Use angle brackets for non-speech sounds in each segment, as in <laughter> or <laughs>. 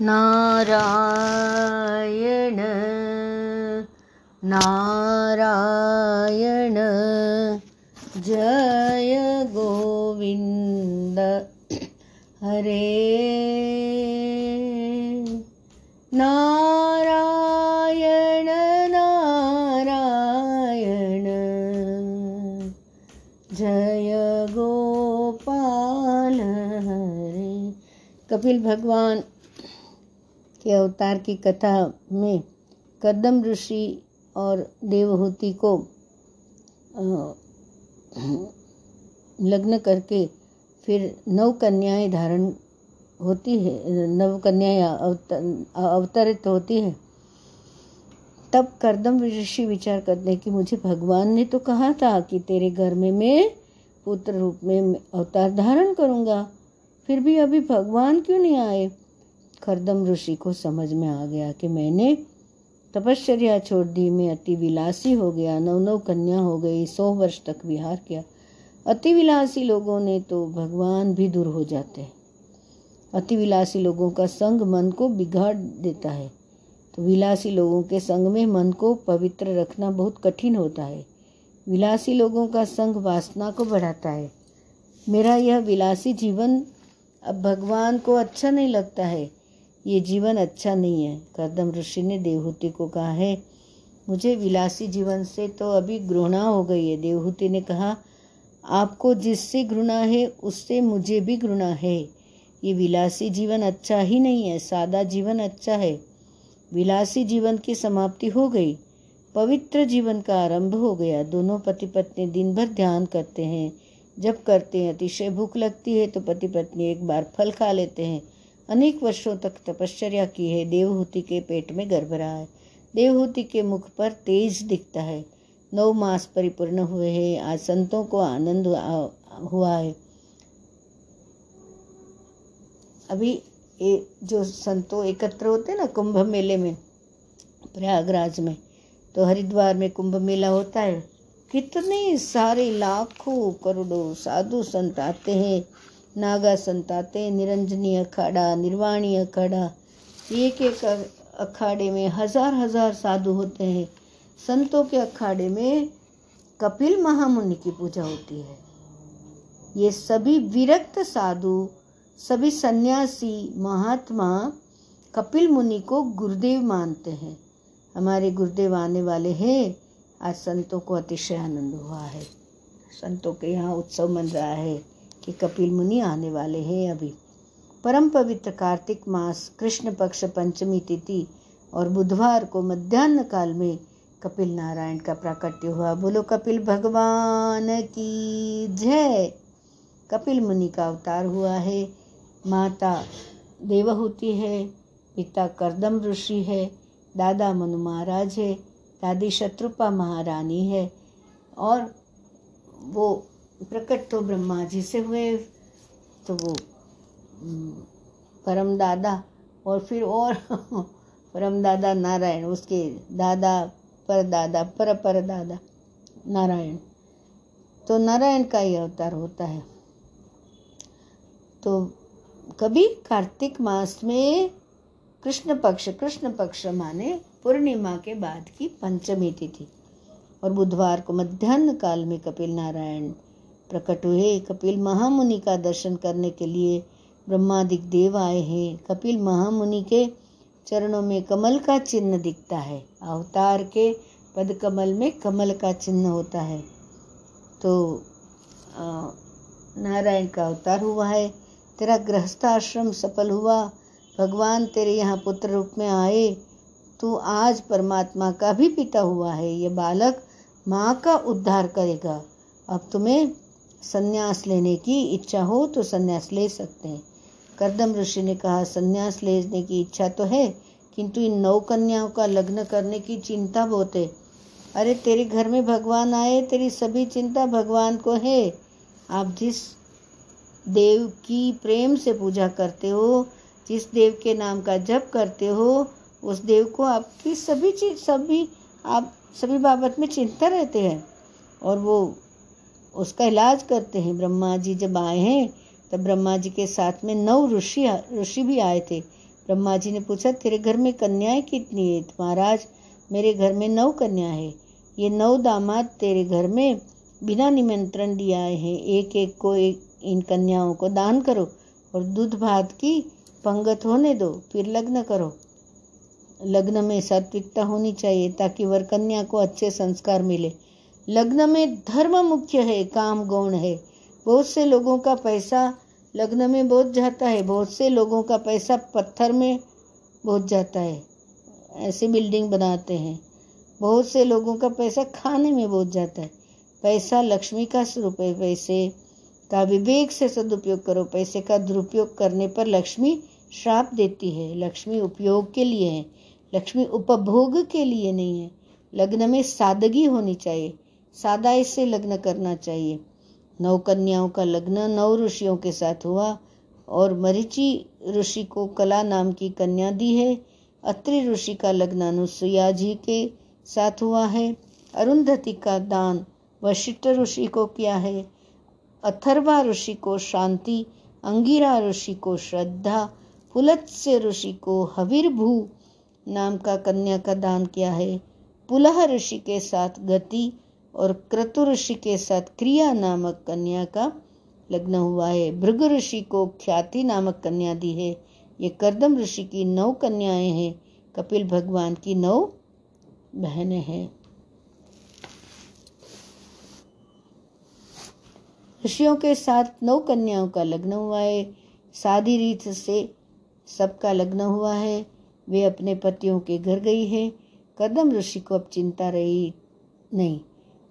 नारायण नारायण जय गोविन्द हरे। नारायण नारायण जय गोपाल हरे। कपिल भगवान के अवतार की कथा में कदम ऋषि और देवहूति को लग्न करके फिर नव कन्याएँ धारण होती है, नव कन्याएँ अवतरित होती है। तब करदम ऋषि विचार करते हैं कि मुझे भगवान ने तो कहा था कि तेरे घर में मैं पुत्र रूप में अवतार धारण करूँगा, फिर भी अभी भगवान क्यों नहीं आए? खरदम ऋषि को समझ में आ गया कि मैंने तपश्चर्या छोड़ दी, मैं अति विलासी हो गया नव नव कन्या हो गई, सौ वर्ष तक विहार किया। अति विलासी लोगों ने तो भगवान भी दूर हो जाते हैं। अति विलासी लोगों का संग मन को बिगाड़ देता है। तो विलासी लोगों के संग में मन को पवित्र रखना बहुत कठिन होता है। विलासी लोगों का संग वासना को बढ़ाता है। मेरा यह विलासी जीवन अब भगवान को अच्छा नहीं लगता है। ये जीवन अच्छा नहीं है कदम ऋषि ने देवहूति को कहा, है, मुझे विलासी जीवन से तो अभी घृणा हो गई है। देवहूति ने कहा, आपको जिससे घृणा है, उससे मुझे भी घृणा है। ये विलासी जीवन अच्छा ही नहीं है, सादा जीवन अच्छा है। विलासी जीवन की समाप्ति हो गई, पवित्र जीवन का आरंभ हो गया। दोनों पति पत्नी दिन भर ध्यान करते हैं। जब करते हैं, अतिशय भूख लगती है तो पति पत्नी एक बार फल खा लेते हैं। अनेक वर्षों तक तपश्चर्या की है। देवहूति के पेट में गर्भ रहा है। देवहूति के मुख पर तेज दिखता है। नौ मास परिपूर्ण हुए हैं। आज संतों को आनंद हुआ है। अभी ये जो संतों एकत्र होते ना कुंभ मेले में, प्रयागराज में तो हरिद्वार में कुंभ मेला होता है। कितने सारे लाखों करोड़ों साधु संत आते हैं। नागा संताते निरंजनी अखाड़ा, निर्वाणी अखाड़ा। एक एक अखाड़े में हज़ार हज़ार साधु होते हैं। संतों के अखाड़े में कपिल महामुनि की पूजा होती है। ये सभी विरक्त साधु, सभी सन्यासी महात्मा कपिल मुनि को गुरुदेव मानते हैं। हमारे गुरुदेव आने वाले हैं। आज संतों को अतिशय आनंद हुआ है। संतों के यहाँ उत्सव मन रहा है। कि कपिल मुनि आने वाले हैं अभी। परम पवित्र कार्तिक मास कृष्ण पक्ष पंचमी तिथि और बुधवार को मध्यान्ह काल में कपिल नारायण का प्राकट्य हुआ। बोलो कपिल, भगवान की जय। कपिल मुनि का अवतार हुआ है। माता देवहूति है, पिता करदम ऋषि है, दादा मनु महाराज है, दादी शत्रुपा महारानी है और वो प्रकट तो ब्रह्मा जी से हुए तो वो परम दादा और फिर और <laughs> परम दादा नारायण, उसके दादा, पर दादा, पर पर दादा नारायण। तो नारायण का ही अवतार होता है। तो कभी कार्तिक मास में कृष्ण पक्ष कृष्ण पक्ष माने पूर्णिमा के बाद की पंचमी तिथि। और बुधवार को मध्यान्ह काल में कपिल नारायण प्रकट हुए। कपिल महामुनि का दर्शन करने के लिए ब्रह्मादिक देव आए हैं। कपिल महामुनि के चरणों में कमल का चिन्ह दिखता है। अवतार के पद कमल में कमल का चिन्ह होता है। तो नारायण का अवतार हुआ है। तेरा गृहस्थ आश्रम सफल हुआ। भगवान तेरे यहाँ पुत्र रूप में आए। तू आज परमात्मा का भी पिता हुआ है। ये बालक माँ का उद्धार करेगा। अब तुम्हें संन्यास लेने की इच्छा हो तो संन्यास ले सकते हैं। करदम ऋषि ने कहा, संन्यास लेने की इच्छा तो है, किंतु इन नौ कन्याओं का लग्न करने की चिंता बहुत है। अरे, तेरे घर में भगवान आए, तेरी सभी चिंता भगवान को है। आप जिस देव की प्रेम से पूजा करते हो, जिस देव के नाम का जप करते हो, उस देव को आपकी सभी चीज़, सभी, आप सभी बाबत में चिंता रहते हैं। और वो उसका इलाज करते हैं। ब्रह्मा जी जब आए हैं, तब ब्रह्मा जी के साथ में नौ ऋषि ऋषि भी आए थे। ब्रह्मा जी ने पूछा, तेरे घर में कन्याएँ कितनी है? महाराज, मेरे घर में नौ कन्या है। ये नौ दामाद तेरे घर में बिना निमंत्रण दिए आए हैं। एक एक को एक इन कन्याओं को दान करो और दूध भात की पंगत होने दो। फिर लग्न करो। लग्न में सात्विकता होनी चाहिए ताकि वर कन्या को अच्छे संस्कार मिले। लग्न में धर्म मुख्य है, काम गौण है। बहुत से लोगों का पैसा लग्न में बहुत जाता है, बहुत से लोगों का पैसा पत्थर में बहुत जाता है। ऐसे बिल्डिंग बनाते हैं। बहुत से लोगों का पैसा खाने में बहुत जाता है। पैसा लक्ष्मी का स्वरूप है, पैसे का विवेक से सदुपयोग करो। पैसे का दुरुपयोग करने पर लक्ष्मी श्राप देती है। लक्ष्मी उपयोग के लिए है। लक्ष्मी उपभोग के लिए नहीं है। लग्न में सादगी होनी चाहिए। सादा से लग्न करना चाहिए। नौ कन्याओं का लग्न नौ ऋषियों के साथ हुआ और मरीचि ऋषि को कला नाम की कन्या दी है। अत्रि ऋषि का लग्न अनुसुया जी के साथ हुआ है। अरुंधति का दान वशिष्ठ ऋषि को किया है। अथर्वा ऋषि को शांति, अंगिरा ऋषि को श्रद्धा, पुलत्स्य ऋषि को हविर्भू नाम का कन्या का दान किया है। पुलह ऋषि के साथ गति और क्रतु ऋषि के साथ क्रिया नामक कन्या का लग्न हुआ है। भृग ऋषि को ख्याति नामक कन्या दी है। ये करदम ऋषि की नौ कन्याएँ हैं। कपिल भगवान की नौ बहनें हैं। ऋषियों के साथ नौ कन्याओं का लग्न हुआ है। शादी रीत से सबका लग्न हुआ है। वे अपने पतियों के घर गई है। कदम ऋषि को अब चिंता रही नहीं।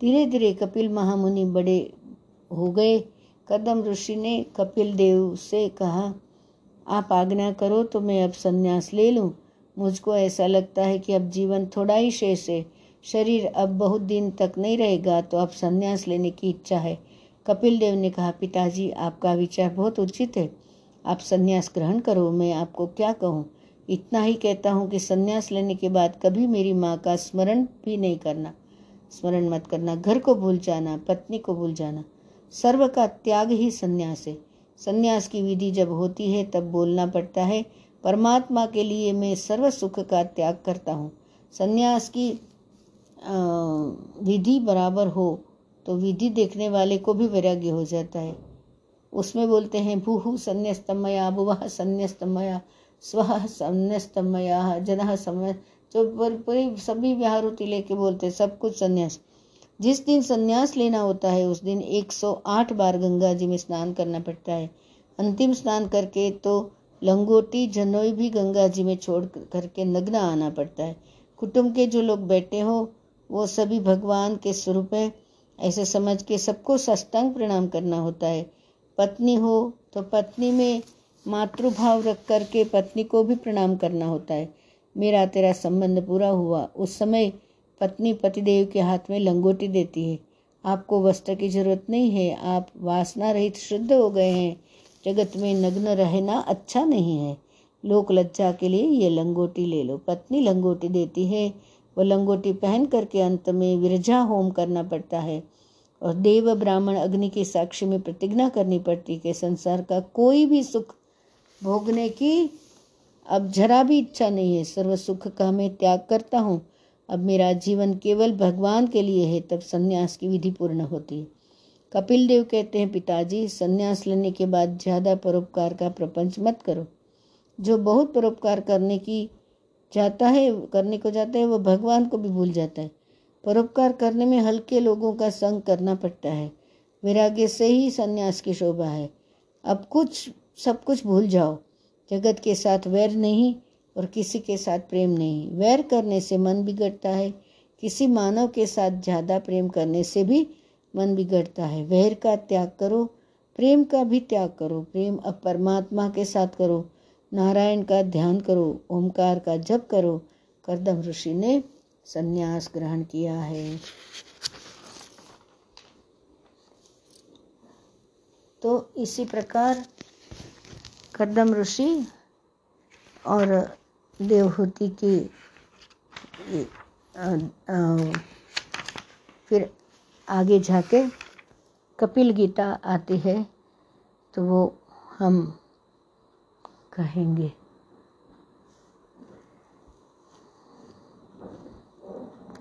धीरे धीरे कपिल महामुनि बड़े हो गए। कदम ऋषि ने कपिल देव से कहा, आप आज्ञा करो तो मैं अब संन्यास ले लूँ। मुझको ऐसा लगता है कि अब जीवन थोड़ा ही शेष है। शरीर अब बहुत दिन तक नहीं रहेगा तो अब संन्यास लेने की इच्छा है। कपिल देव ने कहा, पिताजी, आपका विचार बहुत उचित है। आप संन्यास ग्रहण करो, मैं आपको क्या कहूँ? इतना ही कहता हूँ कि संन्यास लेने के बाद कभी मेरी माँ का स्मरण भी नहीं करना। स्मरण मत करना, घर को भूल जाना, पत्नी को भूल जाना। सर्व का त्याग ही संन्यास है। संन्यास की विधि जब होती है, तब बोलना पड़ता है, परमात्मा के लिए मैं सर्व सुख का त्याग करता हूँ। संन्यास की विधि बराबर हो तो विधि देखने वाले को भी वैराग्य हो जाता है। उसमें बोलते हैं, भूहु संन्यस्तमया भुवह संन्यस्तमया, स्व संन्यस्तमया, जन समय जो पूरी सभी विहारुति लेके बोलते, सब कुछ संन्यास। जिस दिन संन्यास लेना होता है, उस दिन 108 बार गंगा जी में स्नान करना पड़ता है। अंतिम स्नान करके तो लंगोटी, जनोई भी गंगा जी में छोड़ करके नग्न आना पड़ता है। कुटुंब के जो लोग बैठे हो, वो सभी भगवान के स्वरूप है। ऐसे समझ के सबको सष्टांग प्रणाम करना होता है। पत्नी हो तो पत्नी में मातृभाव रख करके पत्नी को भी प्रणाम करना होता है। मेरा तेरा संबंध पूरा हुआ। उस समय पत्नी पतिदेव के हाथ में लंगोटी देती है। आपको वस्त्र की ज़रूरत नहीं है। आप वासना रहित शुद्ध हो गए हैं। जगत में नग्न रहना अच्छा नहीं है। लोक लज्जा के लिए ये लंगोटी ले लो। पत्नी लंगोटी देती है। वो लंगोटी पहन करके अंत में विरजा होम करना पड़ता है। और देव ब्राह्मण अग्नि की साक्षी में प्रतिज्ञा करनी पड़ती कि संसार का कोई भी सुख भोगने की अब जरा भी इच्छा नहीं है, सर्व सुख का मैं त्याग करता हूँ। अब मेरा जीवन केवल भगवान के लिए है, तब संन्यास की विधि पूर्ण होती है। कपिल देव कहते हैं, पिताजी, संन्यास लेने के बाद ज़्यादा परोपकार का प्रपंच मत करो। जो बहुत परोपकार करने की जाता है, करने को जाता है, वो भगवान को भी भूल जाता है। परोपकार करने में हल्के लोगों का संग करना पड़ता है। वैराग्य से ही संन्यास की शोभा है। अब कुछ, सब कुछ भूल जाओ। जगत के साथ वैर नहीं और किसी के साथ प्रेम नहीं। वैर करने से मन बिगड़ता है, किसी मानव के साथ ज़्यादा प्रेम करने से भी मन बिगड़ता है। वैर का त्याग करो, प्रेम का भी त्याग करो, प्रेम अब परमात्मा के साथ करो, नारायण का ध्यान करो ओमकार का जप करो, करदम ऋषि ने संन्यास ग्रहण किया है। तो इसी प्रकार कदम ऋषि और देवहूति की आ, आ, फिर आगे जाके कपिल गीता आती है तो वो हम कहेंगे।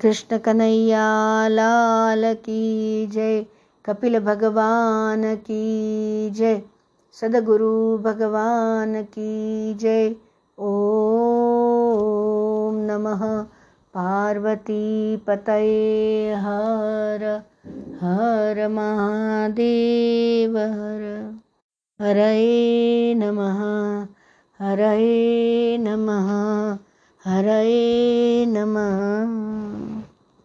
कृष्ण कन्हैया लाल की जय कपिल भगवान की जय। सदगुरु भगवान की जय। ओम नमः। पार्वती पतये हर हर महादेव हर। हरये नमः हरये नमः हरये नमः।